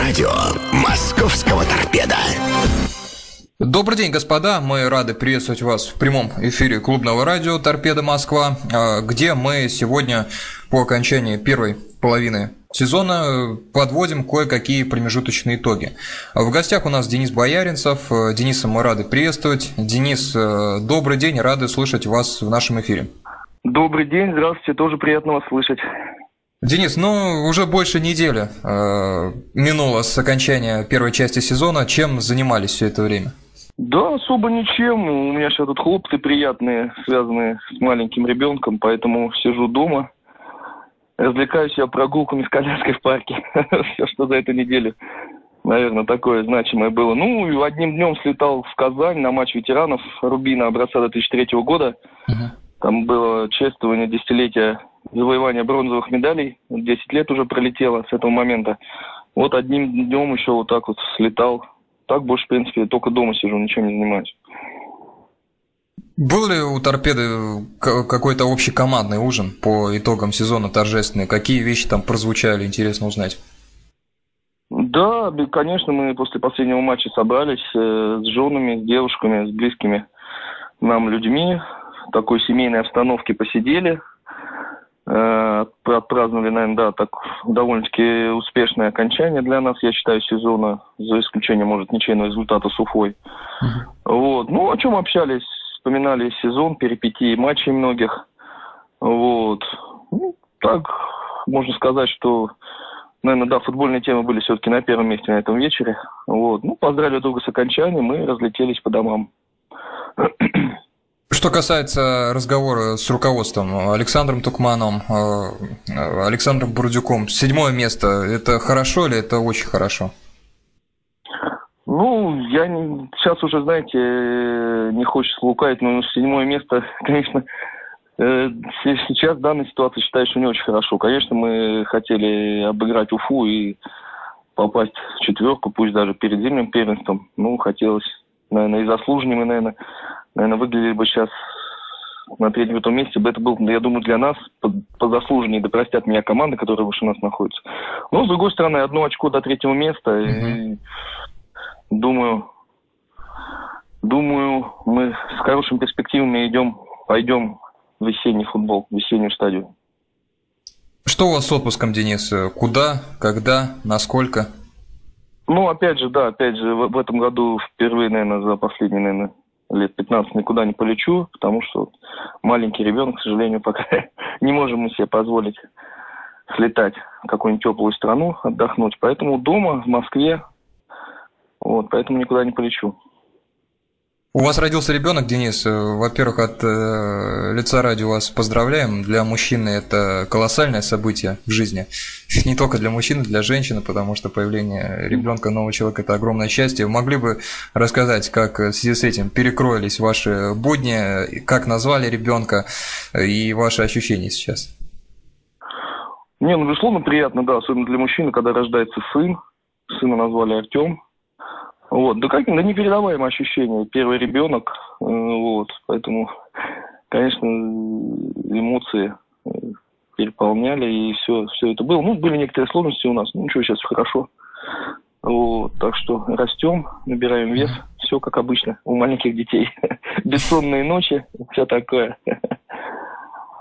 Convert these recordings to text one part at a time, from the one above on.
радио московского торпеда. Добрый день, господа. Мы рады приветствовать вас в прямом эфире клубного радио «Торпеда Москва», а, где мы сегодня по окончании первой половины сезона подводим кое-какие промежуточные итоги. В гостях у нас Денис Бояринцев. Дениса мы рады приветствовать. Денис, э, добрый день, рады слышать вас в нашем эфире. Добрый день, здравствуйте, тоже приятно вас слышать. Денис, ну уже больше недели э, минуло с окончания первой части сезона. Чем занимались все это время? Да, особо ничем. У меня сейчас тут хлопоты приятные, связанные с маленьким ребенком, поэтому сижу дома, развлекаюсь я прогулками с коляской в парке. Все, что за эту неделю, наверное, такое значимое было. Ну, и одним днем слетал в Казань на матч ветеранов Рубина образца 2003 года. Там было чествование десятилетия завоевания бронзовых медалей. 10 лет уже пролетело с этого момента. Вот одним днем еще вот так вот слетал так больше, в принципе, только дома сижу, ничем не занимаюсь. Был ли у торпеды какой-то общий командный ужин по итогам сезона торжественный? Какие вещи там прозвучали, интересно узнать? Да, конечно, мы после последнего матча собрались э, с женами, с девушками, с близкими нам людьми. В такой семейной обстановке посидели, отпраздновали, наверное, да, так довольно-таки успешное окончание для нас, я считаю, сезона, за исключением, может, ничейного результата с Уфой. Uh-huh. Вот. Ну, о чем общались, вспоминали сезон, перипетии матчей многих. Вот. Ну, так, можно сказать, что, наверное, да, футбольные темы были все-таки на первом месте на этом вечере. Вот. Ну, поздравили друга с окончанием и разлетелись по домам. Что касается разговора с руководством Александром Тукманом, э, Александром Бурдюком, седьмое место – это хорошо или это очень хорошо? Ну, я не, сейчас уже, знаете, не хочется лукавить, но седьмое место, конечно, э, сейчас в данной ситуации считаю, что не очень хорошо. Конечно, мы хотели обыграть Уфу и попасть в четверку, пусть даже перед зимним первенством. Ну, хотелось, наверное, и заслуженнее мы, наверное, наверное, выглядели бы сейчас на третьем этом месте, бы это был, я думаю, для нас по заслуженнее, да простят меня команды, которые выше нас находятся. Но, с другой стороны, одно очко до третьего места, mm-hmm. и думаю, думаю, мы с хорошими перспективами идем, пойдем в весенний футбол, в весеннюю стадию. Что у вас с отпуском, Денис? Куда, когда, насколько? Ну, опять же, да, опять же, в, в этом году впервые, наверное, за последние, наверное, лет 15 никуда не полечу, потому что вот маленький ребенок, к сожалению, пока не можем мы себе позволить слетать в какую-нибудь теплую страну, отдохнуть. Поэтому дома, в Москве, вот, поэтому никуда не полечу. У вас родился ребенок, Денис. Во-первых, от э, лица радио вас поздравляем. Для мужчины это колоссальное событие в жизни. Не только для мужчины, для женщины, потому что появление ребенка, нового человека – это огромное счастье. Вы могли бы рассказать, как в связи с этим перекроились ваши будни, как назвали ребенка и ваши ощущения сейчас? Не, ну, безусловно, приятно, да, особенно для мужчины, когда рождается сын. Сына назвали Артем. Вот, да как, да непередаваемое ощущение. Первый ребенок, э, вот, поэтому, конечно, эмоции э, переполняли, и все, все это было. Ну, были некоторые сложности у нас, ну, ничего, сейчас хорошо. Вот, так что растем, набираем вес, все как обычно у маленьких детей. Бессонные ночи, все такое.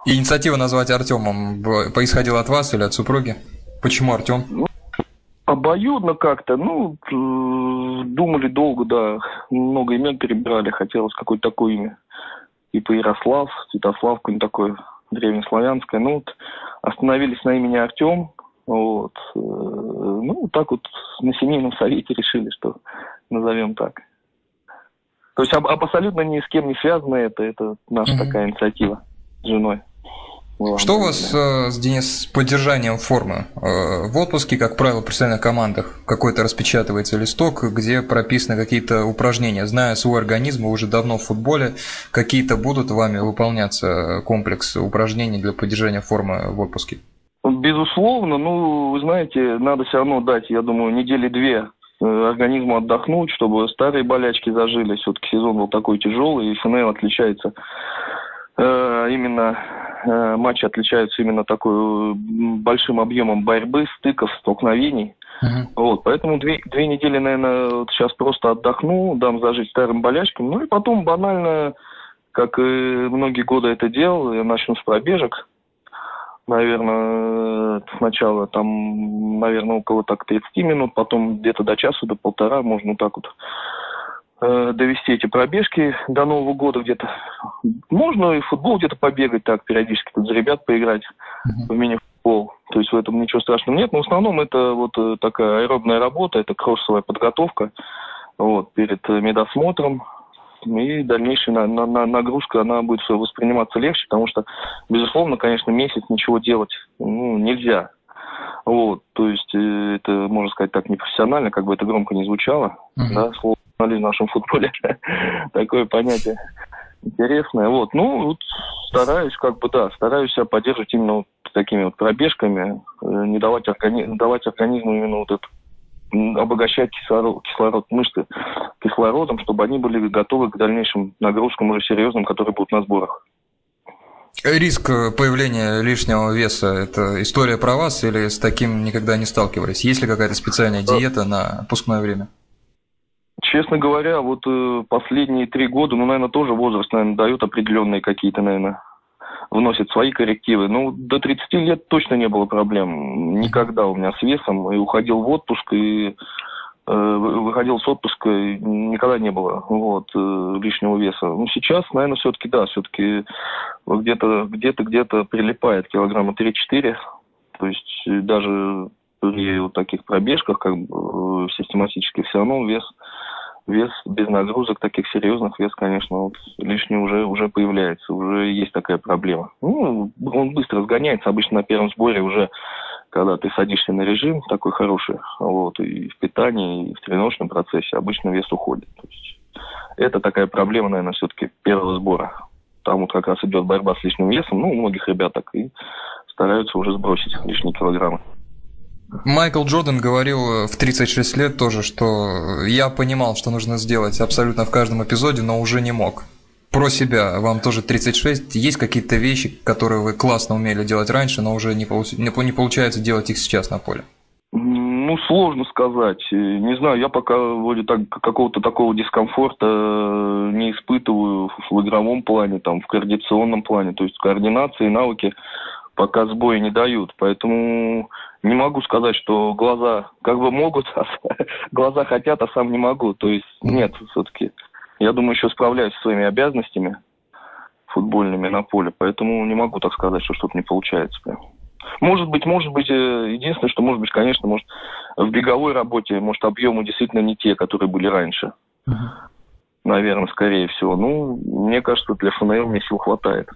инициатива назвать Артемом происходила от вас или от супруги? Почему Артем? Обоюдно как-то, ну, думали долго, да, много имен перебирали, хотелось какое-то такое имя. Типа Ярослав, Святослав, какое-нибудь такое древнеславянское. Ну, вот остановились на имени Артем, вот. Э, ну, так вот на семейном совете решили, что назовем так. То есть абсолютно ни с кем не связано это, это наша mm-hmm. такая инициатива с женой. Что у вас, э, Денис, с поддержанием формы? Э, в отпуске, как правило, в профессиональных командах какой-то распечатывается листок, где прописаны какие-то упражнения. Зная свой организм, вы уже давно в футболе, какие-то будут вами выполняться комплекс упражнений для поддержания формы в отпуске? Безусловно, ну, вы знаете, надо все равно дать, я думаю, недели две э, организму отдохнуть, чтобы старые болячки зажили. Все-таки сезон был такой тяжелый, и ФНЛ отличается э, именно э, матчи отличаются именно такой большим объемом борьбы, стыков, столкновений. Uh-huh. Вот, поэтому две, две недели, наверное, вот сейчас просто отдохну, дам зажить старым болячкам, ну и потом банально, как и многие годы это делал, я начну с пробежек, наверное, сначала там, наверное, около так 30 минут, потом где-то до часа, до полтора, можно так вот э, довести эти пробежки до Нового года где-то. Можно и в футбол где-то побегать так периодически, тут за ребят поиграть uh-huh. в мини-футбол. То есть в этом ничего страшного нет. Но в основном это вот э, такая аэробная работа, это кроссовая подготовка вот, перед медосмотром. И дальнейшая на, на, на, нагрузка, она будет восприниматься легче, потому что, безусловно, конечно, месяц ничего делать ну, нельзя. Вот, то есть э, это, можно сказать так, непрофессионально, как бы это громко не звучало, uh-huh. да, слово в нашем футболе, такое понятие интересное. Вот, ну, вот стараюсь, как бы, да, стараюсь себя поддерживать именно вот такими вот пробежками, э, не давать, органи... давать организму именно вот это обогащать кислород, кислород мышцы кислородом, чтобы они были готовы к дальнейшим нагрузкам уже серьезным, которые будут на сборах. Риск появления лишнего веса – это история про вас или с таким никогда не сталкивались? Есть ли какая-то специальная диета на пускное время? Честно говоря, вот э, последние три года, ну, наверное, тоже возраст, наверное, дает определенные какие-то, наверное, вносит свои коррективы. Ну, до 30 лет точно не было проблем. Никогда у меня с весом. И уходил в отпуск, и э, выходил с отпуска, никогда не было вот, э, лишнего веса. Ну, сейчас, наверное, все-таки, да, все-таки где-то, где-то, где-то прилипает килограмма 3-4. То есть даже при вот таких пробежках, как бы, э, систематически все равно вес вес без нагрузок таких серьезных, вес, конечно, вот лишний уже, уже появляется, уже есть такая проблема. Ну, он быстро сгоняется, обычно на первом сборе уже, когда ты садишься на режим такой хороший, вот, и в питании, и в тренировочном процессе, обычно вес уходит. То есть это такая проблема, наверное, все-таки первого сбора. Там вот как раз идет борьба с лишним весом, ну, у многих ребят так и стараются уже сбросить лишние килограммы. Майкл Джордан говорил в 36 лет тоже, что я понимал, что нужно сделать абсолютно в каждом эпизоде, но уже не мог. Про себя, вам тоже 36, есть какие-то вещи, которые вы классно умели делать раньше, но уже не, получ... не получается делать их сейчас на поле? Ну, сложно сказать. Не знаю, я пока вроде так какого-то такого дискомфорта не испытываю в игровом плане, там, в координационном плане. То есть координации, навыки пока сбоя не дают. Поэтому не могу сказать, что глаза как бы могут, а глаза хотят, а сам не могу. То есть нет, все-таки. Я думаю, еще справляюсь со своими обязанностями футбольными на поле, поэтому не могу так сказать, что что-то не получается прям. Может быть, может быть, э, единственное, что может быть, конечно, может, в беговой работе, может, объемы действительно не те, которые были раньше. Uh-huh. Наверное, скорее всего. Ну, мне кажется, для ФНЛ мне сил хватает.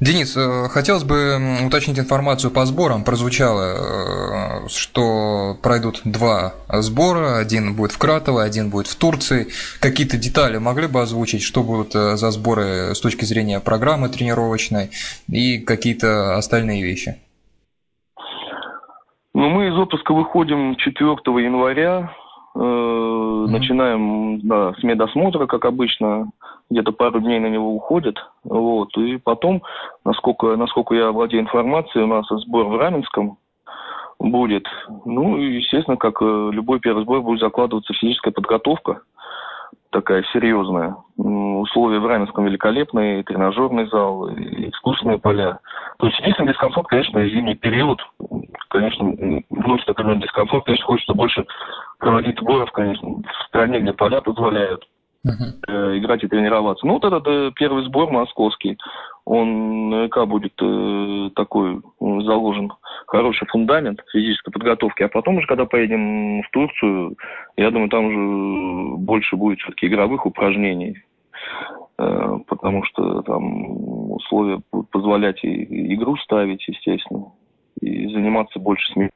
Денис, э, хотелось бы уточнить информацию по сборам. Прозвучало, э, что пройдут два сбора. Один будет в Кратово, один будет в Турции. Какие-то детали могли бы озвучить, что будут э, за сборы с точки зрения программы тренировочной и какие-то остальные вещи? Ну, мы из отпуска выходим 4 января. Mm-hmm. Начинаем да, с медосмотра, как обычно где-то пару дней на него уходит. Вот. И потом, насколько, насколько я владею информацией, у нас сбор в Раменском будет. Ну, и, естественно, как э, любой первый сбор, будет закладываться физическая подготовка такая серьезная. Условия в Раменском великолепные, тренажерный зал, искусственные поля. То есть единственный дискомфорт, конечно, зимний период, конечно, вносит определенный дискомфорт. Конечно, хочется больше проводить сборов, конечно, в стране, где поля позволяют uh-huh. играть и тренироваться. Ну, вот этот э, первый сбор московский, он наверняка будет э, такой заложен хороший фундамент физической подготовки, а потом уже, когда поедем в Турцию, я думаю, там уже больше будет все-таки игровых упражнений, э, потому что там условия будут позволять и игру ставить, естественно, и заниматься больше с миром.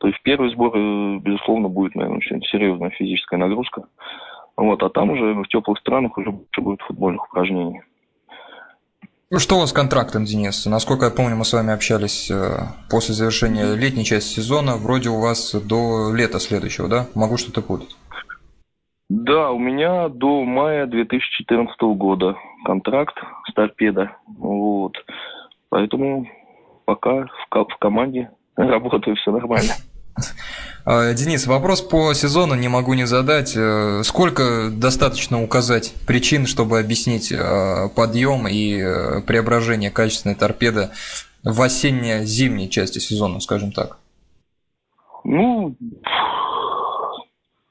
То есть первый сбор, э, безусловно, будет, наверное, очень серьезная физическая нагрузка. Вот, а там уже в теплых странах уже больше будет футбольных упражнений. Ну что у вас с контрактом, Денис? Насколько я помню, мы с вами общались э, после завершения летней части сезона. Вроде у вас до лета следующего, да? Могу что-то путать. Да, у меня до мая 2014 года контракт с торпедо. Вот. Поэтому пока в, в команде работаю, все нормально. А, Денис, вопрос по сезону не могу не задать. Э, сколько достаточно указать причин, чтобы объяснить э, подъем и э, преображение качественной торпеды в осенне-зимней части сезона, скажем так? Ну,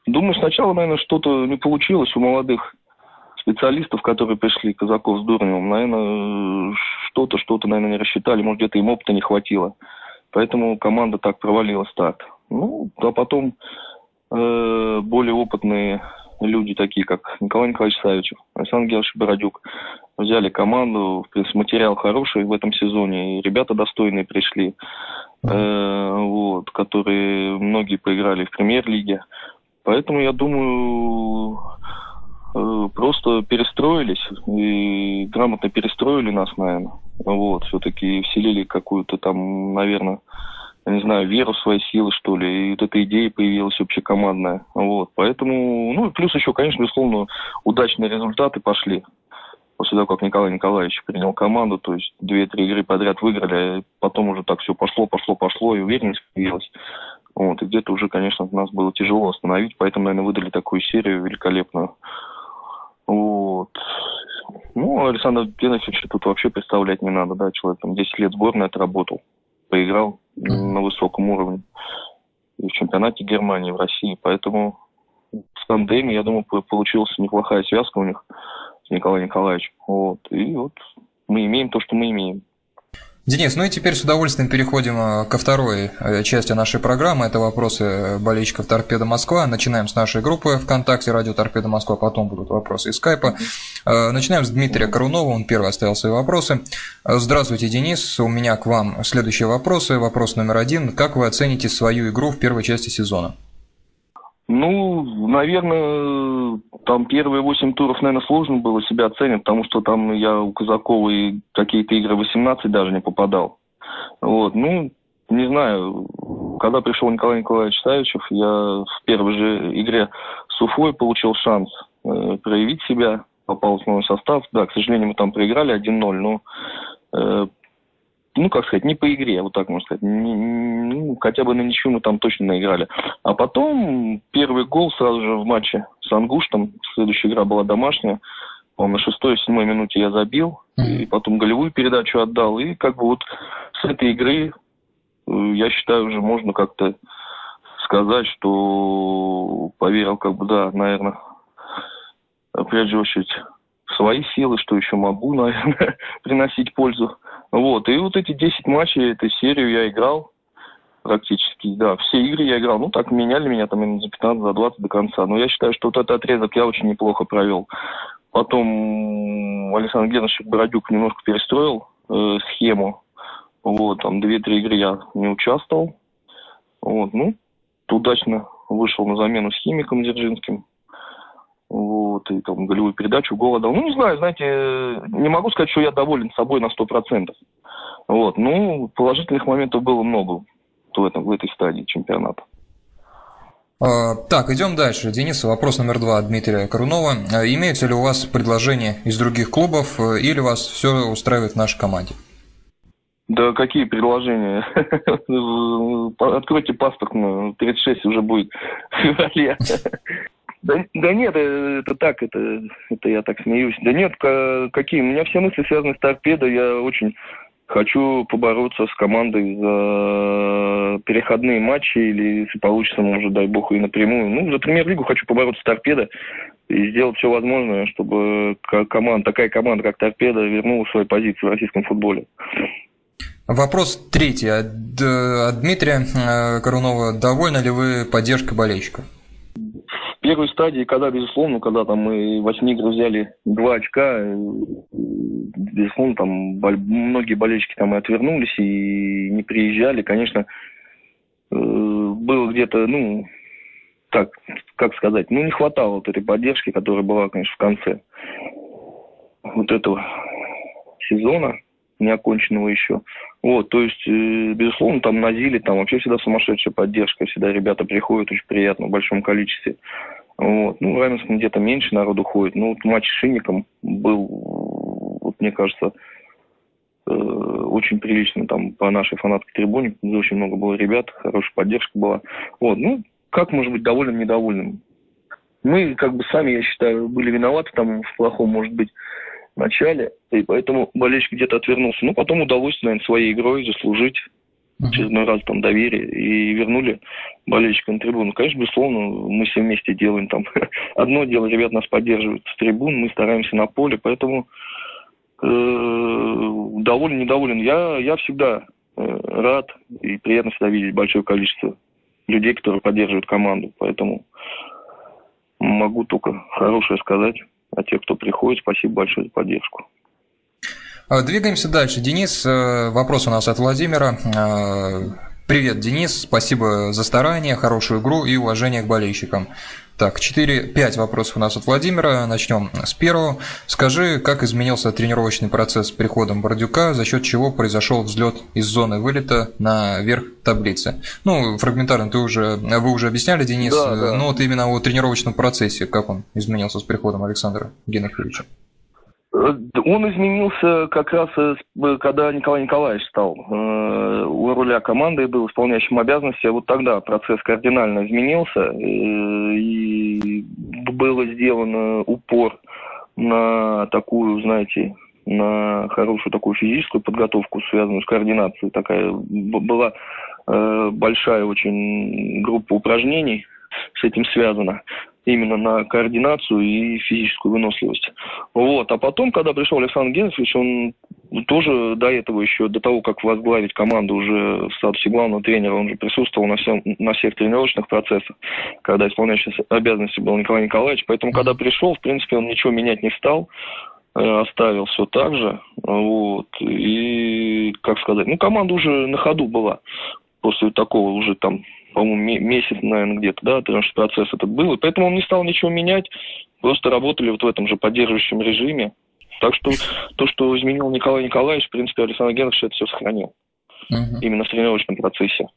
думаю, сначала, наверное, что-то не получилось у молодых специалистов, которые пришли, Казаков с Дурневым. Наверное, что-то, что-то, наверное, не рассчитали, может, где-то им опыта не хватило. Поэтому команда так провалила старт. Ну, а потом э, более опытные люди, такие как Николай Николаевич Савичев, Александр Георгиевич Бородюк, взяли команду. В принципе, материал хороший в этом сезоне. И ребята достойные пришли, э, вот, которые многие поиграли в премьер-лиге. Поэтому, я думаю, просто перестроились и грамотно перестроили нас, наверное. Вот, все-таки вселили какую-то там, наверное, не знаю, веру в свои силы, что ли, и вот эта идея появилась общекомандная. Вот, поэтому, ну и плюс еще, конечно, безусловно, удачные результаты пошли после того, как Николай Николаевич принял команду, то есть две-три игры подряд выиграли, а потом уже так все пошло, пошло, пошло, и уверенность появилась. Вот, и где-то уже, конечно, нас было тяжело остановить, поэтому, наверное, выдали такую серию великолепную. Вот. Ну, Александр Геновича тут вообще представлять не надо, да, человек там 10 лет сборной отработал, поиграл на высоком уровне и в чемпионате Германии, в России. Поэтому в тандеме, я думаю, получилась неплохая связка у них с Николаем Николаевичем. Вот. И вот мы имеем то, что мы имеем. Денис, ну и теперь с удовольствием переходим э, ко второй э, части нашей программы. Это вопросы болельщиков Торпеда Москва. Начинаем с нашей группы ВКонтакте Радио Торпеда Москва, потом будут вопросы из скайпа. Э, начинаем с Дмитрия Корунова, он первый оставил свои вопросы. Здравствуйте, Денис, у меня к вам следующие вопросы. Вопрос номер один. Как вы оцените свою игру в первой части сезона? Ну, наверное, там первые восемь туров, наверное, сложно было себя оценить, потому что там я у Казакова и какие-то игры 18 даже не попадал. Вот, ну, не знаю, когда пришел Николай Николаевич Савичев, я в первой же игре с Уфой получил шанс э, проявить себя, попал в основной состав. Да, к сожалению, мы там проиграли 1-0, но э, ну, как сказать, не по игре, вот так можно сказать. Не, ну, хотя бы на ничью мы там точно наиграли. А потом первый гол сразу же в матче с Ангуштом. Следующая игра была домашняя. Он на шестой, седьмой минуте я забил. И потом голевую передачу отдал. И как бы вот с этой игры, э, я считаю, уже можно как-то сказать, что поверил, как бы, да, наверное, же, очередь, свои силы, что еще могу, наверное, приносить пользу. Вот, и вот эти 10 матчей, эту серию я играл практически, да, все игры я играл, ну, так меняли меня там минут за 15, за 20 до конца, но я считаю, что вот этот отрезок я очень неплохо провел. Потом Александр Генович Бородюк немножко перестроил э, схему, вот, там 2-3 игры я не участвовал, вот, ну, удачно вышел на замену с Химиком Дзержинским, вот, и там голевую передачу, гол отдал. Ну, не знаю, знаете, не могу сказать, что я доволен собой на 100%. Вот, ну, положительных моментов было много в, этом, в этой стадии чемпионата. А, так, идем дальше. Денис, вопрос номер два от Дмитрия Корунова. А, имеются ли у вас предложения из других клубов э, или вас все устраивает в нашей команде? Да какие предложения? Откройте паспорт, 36 уже будет в феврале. Да, да нет, э, это так, это, это я так смеюсь. Да нет, какие? У меня все мысли связаны с торпедой. Я очень хочу побороться с командой за переходные матчи, или если получится, может, дай бог, и напрямую. Ну, за премьер-лигу хочу побороться с торпедой и сделать все возможное, чтобы команда, такая команда, как торпеда, вернула свои позиции в российском футболе. Вопрос третий от, от Дмитрия э, Корунова. Довольны ли вы поддержкой болельщиков? Первой стадии, когда, безусловно, когда там мы восьми игр взяли два очка, безусловно, там многие болельщики там и отвернулись и не приезжали, конечно, э, было где-то, ну, так, как сказать, ну, не хватало вот этой поддержки, которая была, конечно, в конце вот этого сезона неоконченного еще. Вот, то есть, э, безусловно, там на Зиле, там вообще всегда сумасшедшая поддержка, всегда ребята приходят очень приятно в большом количестве. Вот. Ну, в Раменском где-то меньше народу ходит. Ну, вот матч с Шинником был, вот мне кажется, э, очень прилично там по нашей фанатской трибуне, очень много было ребят, хорошая поддержка была. Вот, ну, как может быть довольным, недовольным? Мы, как бы сами, я считаю, были виноваты там в плохом, может быть, начале, и поэтому болельщик где-то отвернулся. Ну, потом удалось, наверное, своей игрой заслужить очередной раз там доверие и вернули болельщика на трибуну. Конечно, безусловно, мы все вместе делаем там. Одно дело, ребят нас поддерживают с трибун, мы стараемся на поле, поэтому э, доволен, недоволен. Я, я всегда э, рад и приятно всегда видеть большое количество людей, которые поддерживают команду. Поэтому могу только хорошее сказать. А те, кто приходит, спасибо большое за поддержку. А, двигаемся дальше. Денис, э, вопрос у нас от Владимира. А, привет, Денис, спасибо за старание, хорошую игру и уважение к болельщикам. Так, 4-5 вопросов у нас от Владимира. Начнем с первого. Скажи, как изменился тренировочный процесс с приходом Бордюка, за счет чего произошел взлет из зоны вылета на верх таблицы? Ну, фрагментарно ты уже, вы уже объясняли, Денис, да, да. но вот именно о тренировочном процессе, как он изменился с приходом Александра Геннадьевича? Он изменился как раз, э, когда Николай Николаевич стал э, у руля команды и был исполняющим обязанности. Вот тогда процесс кардинально изменился, э, и было сделано упор на такую, знаете, на хорошую такую физическую подготовку, связанную с координацией. Такая была большая очень группа упражнений с этим связана именно на координацию и физическую выносливость. Вот. А потом, когда пришел Александр Геннадьевич, он тоже до этого еще, до того, как возглавить команду уже в статусе главного тренера, он же присутствовал на, всем, на всех тренировочных процессах, когда исполняющий обязанности был Николай Николаевич. Поэтому, когда пришел, в принципе, он ничего менять не стал э, оставил все так же. Вот. И, как сказать, ну, команда уже на ходу была после такого уже там по-моему, месяц, наверное, где-то, да, тренировочный процесс этот был, и поэтому он не стал ничего менять, просто работали вот в этом же поддерживающем режиме. Так что то, что изменил Николай Николаевич, в принципе, Александр Геннадьевич это все сохранил. Угу. Именно в тренировочном процессе.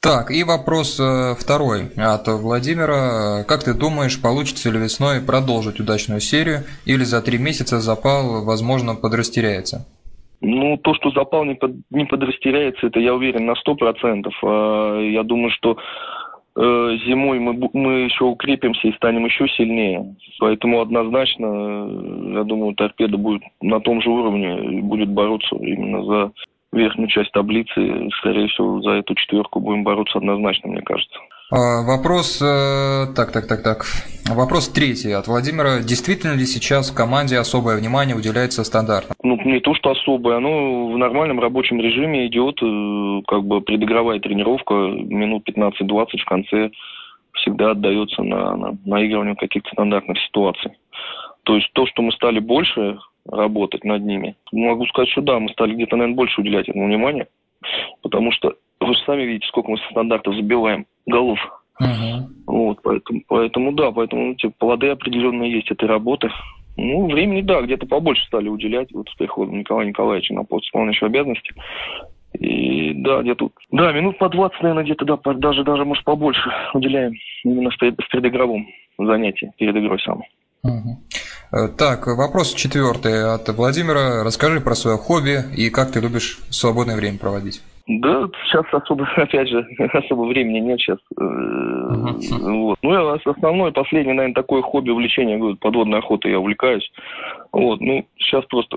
Так, и вопрос э, второй от Владимира. Как ты думаешь, получится ли весной продолжить удачную серию или за три месяца запал, возможно, подрастеряется? Ну, то, что запал не, под, не подрастеряется, это я уверен на сто процентов. А, я думаю, что э, зимой мы, мы еще укрепимся и станем еще сильнее. Поэтому однозначно, э, я думаю, торпеда будет на том же уровне и будет бороться именно за верхнюю часть таблицы. Скорее всего, за эту четверку будем бороться однозначно, мне кажется. А, вопрос, э, так, так, так, так. Вопрос третий от Владимира. Действительно ли сейчас в команде особое внимание уделяется стандартам? Ну, не то, что особое, оно в нормальном рабочем режиме идет, э, как бы предыгровая тренировка, минут 15-20 в конце всегда отдается на, на наигрывание каких-то стандартных ситуаций. То есть то, что мы стали больше работать над ними, могу сказать, что да, мы стали где-то, наверное, больше уделять этому внимания, потому что вы же сами видите, сколько мы стандартов забиваем голов. Uh-huh. Вот, поэтому, поэтому да, поэтому эти плоды определенные есть этой работы. Ну, времени, да, где-то побольше стали уделять вот с приходом Николая Николаевича на пост исполняющей обязанности. И да, где-то, да, минут по 20, наверное, где-то, да, даже, даже, может, побольше уделяем именно в, пред, в предыгровом занятии, перед игрой самой. Угу. Так, вопрос четвертый от Владимира. Расскажи про свое хобби и как ты любишь свободное время проводить. Да, сейчас особо, опять же, особо времени нет сейчас. Uh-huh. Вот. Ну, я основное, последнее, наверное, такое хобби, увлечение, говорю, подводной охотой я увлекаюсь. Вот, ну, сейчас просто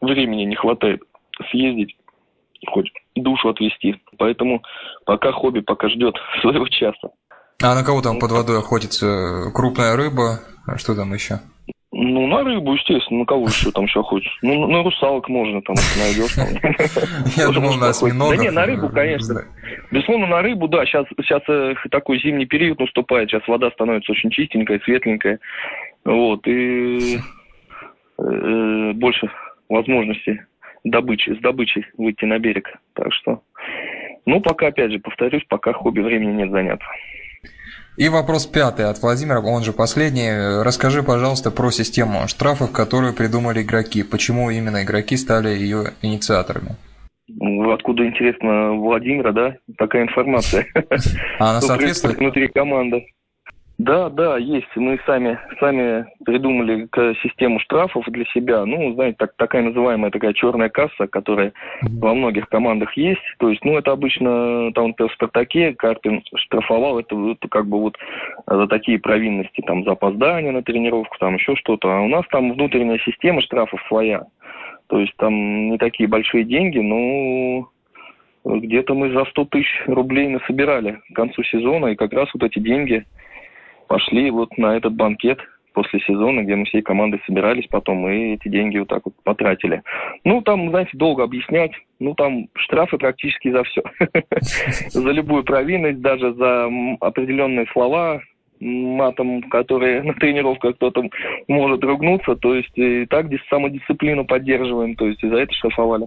времени не хватает съездить, хоть душу отвести. Поэтому пока хобби пока ждет своего часа. А на кого там под водой охотится? Крупная рыба? А что там еще? Ну, на рыбу, естественно. На кого еще там еще хочешь? Ну, на русалок можно там, найдешь. Я думал, на осьминогов. Да не, на рыбу, конечно. Безусловно, на рыбу, да. Сейчас, сейчас э, такой зимний период наступает. Сейчас вода становится очень чистенькая, светленькая. Вот. И э, больше возможностей добычи, с добычей выйти на берег. Так что, ну, пока, опять же, повторюсь, пока хобби времени нет заняться. И вопрос пятый от Владимира, он же последний. Расскажи, пожалуйста, про систему штрафов, которую придумали игроки. Почему именно игроки стали ее инициаторами? Ну, откуда, интересно, Владимира, да, такая информация? А она соответствует? Внутри команды. Да, да, есть. Мы сами, сами придумали систему штрафов для себя. Ну, знаете, так, такая называемая такая черная касса, которая во многих командах есть. То есть, ну, это обычно там в Спартаке Карпин штрафовал это, это как бы вот за такие провинности, там, за опоздание на тренировку, там еще что-то. А у нас там внутренняя система штрафов своя. То есть там не такие большие деньги, но где-то мы за 100 тысяч рублей насобирали к концу сезона, и как раз вот эти деньги пошли вот на этот банкет после сезона, где мы всей командой собирались потом, и эти деньги вот так вот потратили. Ну, там, знаете, долго объяснять. Ну, там штрафы практически за все. За любую провинность, даже за определенные слова, матом, которые на тренировках кто-то может ругнуться, то есть и так самодисциплину поддерживаем, то есть и за это штрафовали.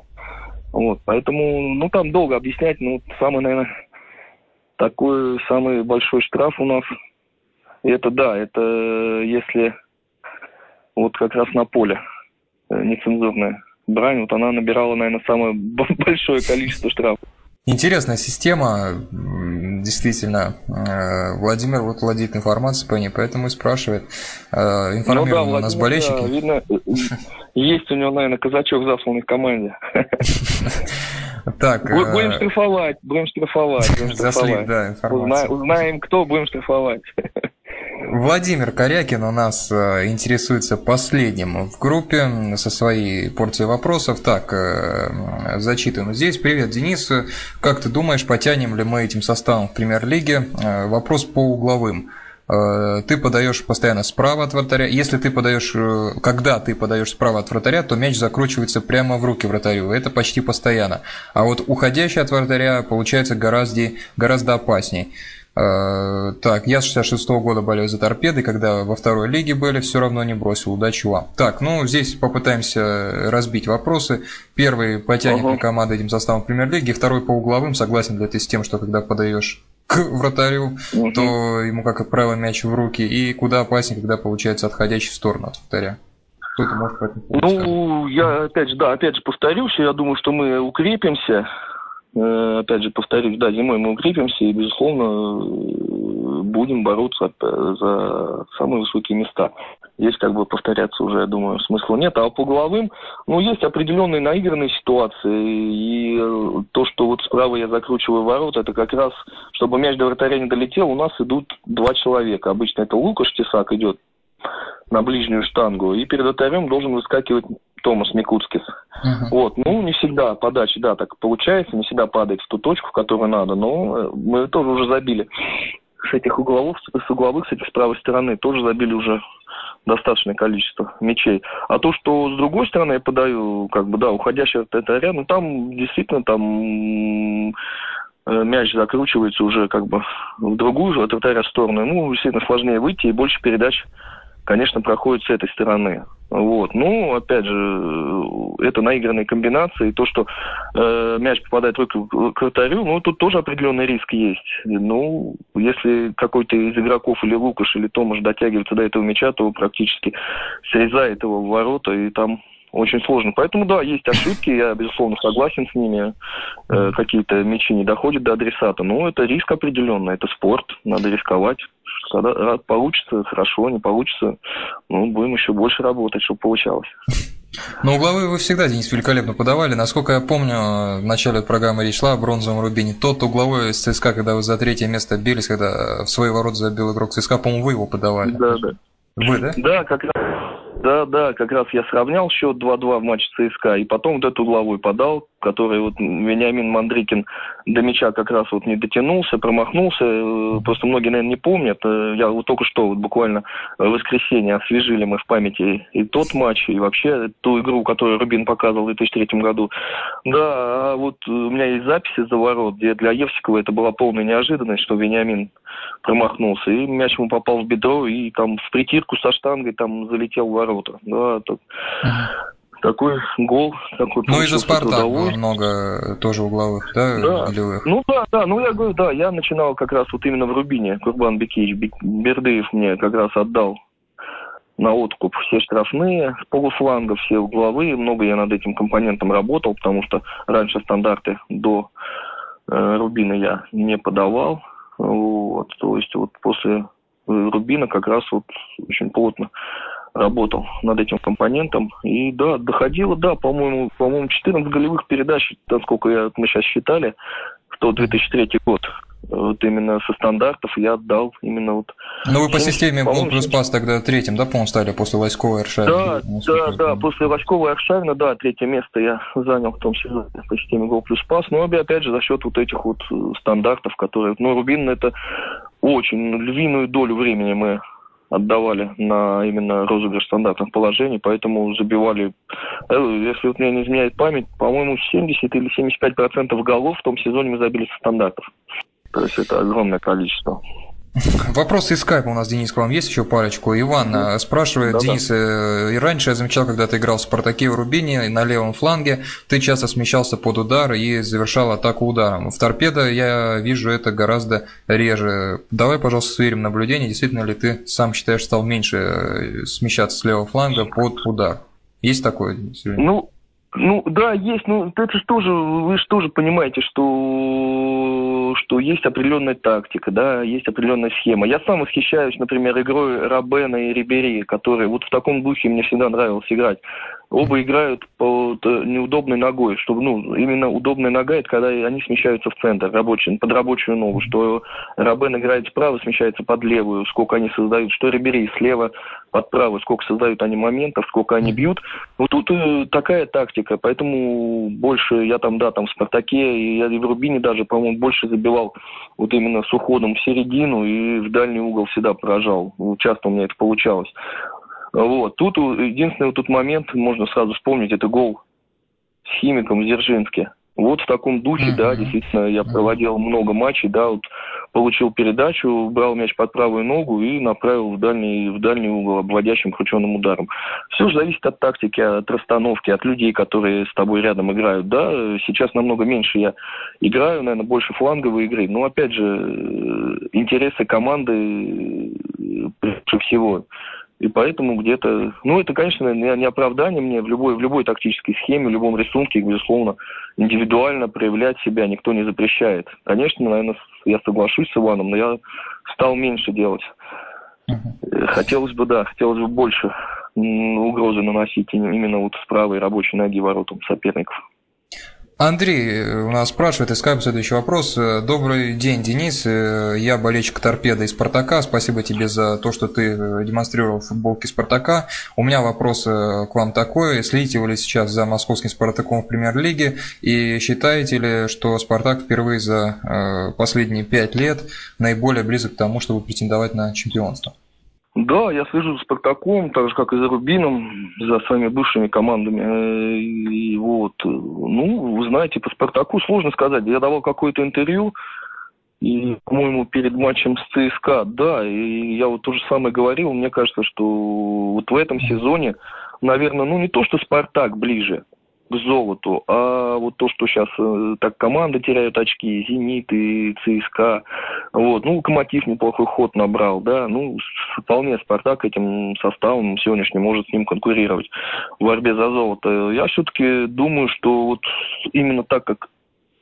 Вот, поэтому, ну, там долго объяснять, ну, самый, наверное, такой самый большой штраф у нас это да, это если вот как раз на поле э, нецензурная брань, вот она набирала, наверное, самое большое количество штрафов. Интересная система, действительно. Э, Владимир вот владеет информацией по ней, поэтому и спрашивает. Э, информируем ну, да, у нас болельщики. Да, видно, есть у него, наверное, казачок засланный в команде. Так, будем штрафовать, будем штрафовать, будем штрафовать. да, информацию. Узнаем, кто, будем штрафовать. Владимир Корякин у нас э, интересуется последним в группе со своей порцией вопросов. Так, э, зачитываем здесь. Привет, Денис. Как ты думаешь, потянем ли мы этим составом в премьер-лиге? Э, вопрос по угловым. Ты подаешь постоянно справа от вратаря. Если ты подаешь, когда ты подаешь справа от вратаря, то мяч закручивается прямо в руки вратарю. Это почти постоянно. А вот уходящий от вратаря получается гораздо, гораздо опасней. Э, так, я с 66 -го года болею за торпеды, когда во второй лиге были, все равно не бросил. Удачи вам. Так, ну здесь попытаемся разбить вопросы. Первый потянет uh-huh. команду этим составом премьер-лиги, второй по угловым. Согласен ли ты с тем, что когда подаешь к вратарю, uh-huh. то ему, как правило, мяч в руки, и куда опаснее, когда получается отходящий в сторону от вратаря. Кто-то может Ну, я опять же, да, опять же повторюсь, я думаю, что мы укрепимся опять же, повторюсь, да, зимой мы укрепимся и, безусловно, будем бороться за самые высокие места. Здесь как бы повторяться уже, я думаю, смысла нет. А по угловым, ну, есть определенные наигранные ситуации. И то, что вот справа я закручиваю ворот, это как раз, чтобы мяч до вратаря не долетел, у нас идут два человека. Обычно это Лукаш Тесак идет на ближнюю штангу, и перед вратарем должен выскакивать Томас Микутскис. Uh-huh. Вот, ну, не всегда подача, да, так получается, не всегда падает в ту точку, в которую надо, но э, мы тоже уже забили с этих угловых, с угловых, с этих с правой стороны, тоже забили уже достаточное количество мячей. А то, что с другой стороны я подаю, как бы, да, уходящий от этого ряда, ну, там действительно там э, мяч закручивается уже как бы в другую, от вратаря сторону. Ну, действительно сложнее выйти и больше передач конечно, проходит с этой стороны. Вот. Ну, опять же, это наигранные комбинации. То, что э, мяч попадает в руку к вратарю, ну, тут тоже определенный риск есть. Ну, если какой-то из игроков или Лукаш, или Томаш дотягивается до этого мяча, то практически срезает его в ворота, и там очень сложно. Поэтому, да, есть ошибки, я, безусловно, согласен с ними. Э, какие-то мячи не доходят до адресата. Но это риск определенно, это спорт, надо рисковать. Получится, хорошо, не получится, ну, будем еще больше работать, чтобы получалось. Ну, угловые вы всегда, Денис, великолепно подавали. Насколько я помню, в начале программы речь шла о бронзовом рубине. Тот угловой с ЦСКА, когда вы за третье место бились, когда в свои ворота забил игрок ЦСКА, по-моему, вы его подавали. Да, да. Вы, да? Да, как раз да, да, как раз я сравнял счет 2-2 в матче ЦСКА, и потом вот эту угловую подал, который вот Вениамин Мандрикин до мяча как раз вот не дотянулся, промахнулся. Э, просто многие, наверное, не помнят. Э, я вот только что, вот буквально в воскресенье освежили мы в памяти и тот матч, и вообще ту игру, которую Рубин показывал в 2003 году. Да, а вот у меня есть записи за ворот, где для Евсикова это была полная неожиданность, что Вениамин промахнулся, и мяч ему попал в бедро, и там в притирку со штангой там залетел в ворота. Да, тут такой гол, такой Ну и за Спартак было много тоже угловых, да, да. Голевых. Ну да, да, ну я говорю, да, я начинал как раз вот именно в Рубине, Курбан Бекич, Бердыев мне как раз отдал на откуп все штрафные с полуфланга, все угловые. Много я над этим компонентом работал, потому что раньше стандарты до э, Рубина я не подавал. Вот, то есть вот после Рубина как раз вот очень плотно работал над этим компонентом. И да, доходило, да, по-моему, по-моему, 14 голевых передач, насколько я, мы сейчас считали, в тот 2003 год вот именно со стандартов я отдал именно вот... Ну вы по системе Гол плюс пас тогда третьим, да, по-моему, стали после Васькова Эршавина? Да, да, да, после Васькова Эршавина, да, третье место я занял в том сезоне по системе Гол плюс пас, но опять же за счет вот этих вот э, стандартов, которые... Ну, Рубин это очень львиную долю времени мы отдавали на именно розыгрыш стандартных положений, поэтому забивали, э, если вот мне не изменяет память, по-моему, 70 или 75 процентов голов в том сезоне мы забили со стандартов. То есть это огромное количество. Вопросы из скайпа у нас, Денис, к вам есть еще парочку. Иван mm спрашивает, да, Денис, да. и раньше я замечал, когда ты играл в «Спартаке» в Рубине на левом фланге, ты часто смещался под удар и завершал атаку ударом. В «Торпедо» я вижу это гораздо реже. Давай, пожалуйста, сверим наблюдение, действительно ли ты сам считаешь, стал меньше э, смещаться с левого фланга под удар? Есть такое? Ну, ну, да, есть. Ну, это же тоже, вы же тоже понимаете, что, что есть определенная тактика, да, есть определенная схема. Я сам восхищаюсь, например, игрой Рабена и Рибери, которые вот в таком духе мне всегда нравилось играть. Оба играют под неудобной ногой, что, ну, именно удобная нога, это когда они смещаются в центр, рабочий, под рабочую ногу, что Рабен играет справа, смещается под левую, сколько они создают, что Рибери слева под правую, сколько создают они моментов, сколько они бьют. Вот тут э, такая тактика, поэтому больше я там, да, там в «Спартаке», и я и в «Рубине» даже, по-моему, больше забивал вот именно с уходом в середину и в дальний угол всегда поражал. Часто у меня это получалось. Вот. Тут единственный вот тут момент, можно сразу вспомнить, это гол с химиком в Дзержинске. Вот в таком духе, mm-hmm. да, действительно, я проводил много матчей, да, вот получил передачу, брал мяч под правую ногу и направил в дальний, в дальний угол обводящим крученным ударом. Все же зависит от тактики, от расстановки, от людей, которые с тобой рядом играют, да. Сейчас намного меньше я играю, наверное, больше фланговой игры, но, опять же, интересы команды прежде всего. И поэтому где-то... Ну, это, конечно, не оправдание мне в любой, в любой тактической схеме, в любом рисунке, безусловно, индивидуально проявлять себя никто не запрещает. Конечно, наверное, я соглашусь с Иваном, но я стал меньше делать. Хотелось бы, да, хотелось бы больше угрозы наносить именно вот с правой рабочей ноги воротам соперников. Андрей э, у нас спрашивает из скайпа следующий вопрос. Э, Добрый день, Денис. Э, я болельщик торпеда и Спартака. Спасибо тебе за то, что ты демонстрировал футболки Спартака. У меня вопрос к вам такой. Следите вы ли сейчас за московским Спартаком в премьер-лиге? И считаете ли, что Спартак впервые за последние пять лет наиболее близок к тому, чтобы претендовать на чемпионство? Да, я слежу за Спартаком, так же, как и за Рубином, за своими бывшими командами. Э, и вот, ну, вы знаете, по Спартаку сложно сказать. Я давал какое-то интервью, и, по-моему, перед матчем с ЦСКА, да, и я вот то же самое говорил, мне кажется, что вот в этом сезоне, наверное, ну не то, что Спартак ближе, к золоту. А вот то, что сейчас э, так команда теряют очки, Зенит и ЦСКА, вот, ну, Локомотив неплохой ход набрал, да, ну, вполне Спартак этим составом сегодняшним может с ним конкурировать в борьбе за золото. Я все-таки думаю, что вот именно так, как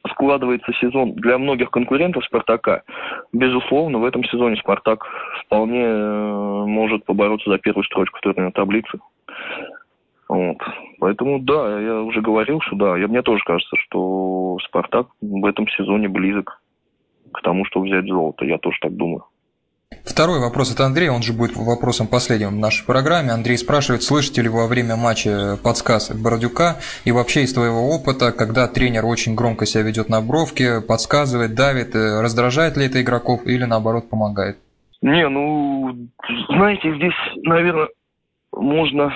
складывается сезон для многих конкурентов Спартака, безусловно, в этом сезоне Спартак вполне э, может побороться за первую строчку турнирной таблице. Вот. Поэтому, да, я уже говорил, что да, я, мне тоже кажется, что «Спартак» в этом сезоне близок к тому, чтобы взять золото. Я тоже так думаю. Второй вопрос от Андрея, он же будет вопросом последним в нашей программе. Андрей спрашивает, слышите ли вы во время матча подсказ Бородюка и вообще из твоего опыта, когда тренер очень громко себя ведет на бровке, подсказывает, давит, э, раздражает ли это игроков или наоборот помогает? Не, ну, знаете, здесь, наверное, можно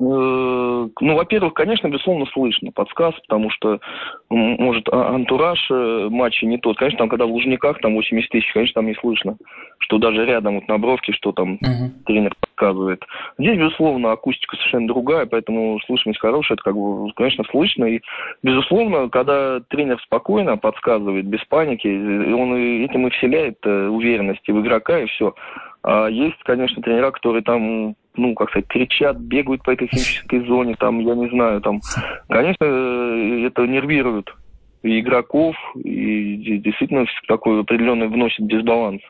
ну, во-первых, конечно, безусловно, слышно подсказ, потому что, может, а, антураж э, матча не тот. Конечно, там, когда в Лужниках, там 80 тысяч, конечно, там не слышно, что даже рядом вот на бровке, что там uh-huh. тренер подсказывает. Здесь, безусловно, акустика совершенно другая, поэтому слышимость хорошая, это, как бы, конечно, слышно. И, безусловно, когда тренер спокойно подсказывает, без паники, он этим и вселяет э, уверенность в игрока, и все. А есть, конечно, тренера, которые там ну, как сказать, кричат, бегают по этой химической зоне, там, я не знаю, там, конечно, э, это нервирует и игроков, и действительно такой определенный вносит дисбаланс.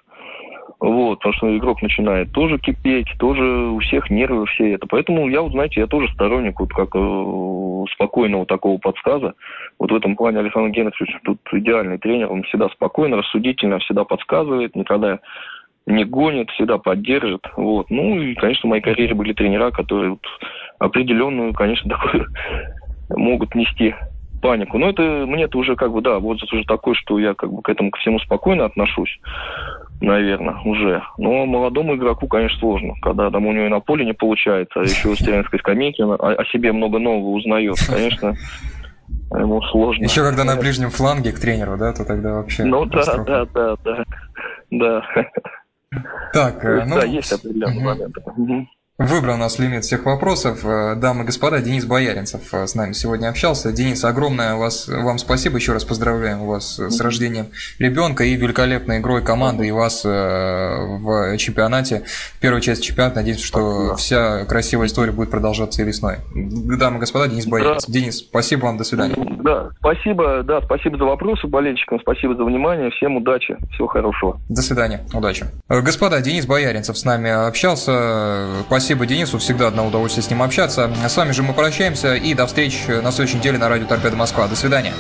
Вот, потому что игрок начинает тоже кипеть, тоже у всех нервы все это. Поэтому я, вот, знаете, я тоже сторонник вот как э, спокойного такого подсказа. Вот в этом плане Александр Геннадьевич тут идеальный тренер. Он всегда спокойно, рассудительно, всегда подсказывает, никогда не гонит, всегда поддержит. Вот. Ну и, конечно, в моей карьере были тренера, которые вот определенную, конечно, такую могут нести панику. Но это мне это уже как бы, да, возраст уже такой, что я как бы к этому ко всему спокойно отношусь, наверное, уже. Но молодому игроку, конечно, сложно, когда там у него и на поле не получается, а еще с тренерской скамейки о, о себе много нового узнает, конечно, ему сложно. Еще когда на ближнем фланге к тренеру, да, то тогда вообще... Ну да, да, да, да, да. Так, э, ну... Да, есть определенные моменты. Выбрал у нас лимит всех вопросов. Э, дамы и господа, Денис Бояринцев э, с нами сегодня общался. Денис, огромное вас, вам спасибо. Еще раз поздравляем вас с рождением ребенка и великолепной игрой команды и вас э, в чемпионате. Первая часть чемпионата. Надеюсь, что вся красивая история будет продолжаться и весной. Дамы и господа, Денис Бояринцев. Да. Денис, спасибо вам, до свидания. Да, спасибо, да, спасибо за вопросы болельщикам, спасибо за внимание. Всем удачи, всего хорошего. До свидания, удачи. Господа, Денис Бояринцев с нами общался. Спасибо Спасибо Денису, всегда одно удовольствие с ним общаться. С вами же мы прощаемся и до встречи на следующей неделе на радио Торпеда Москва. До свидания.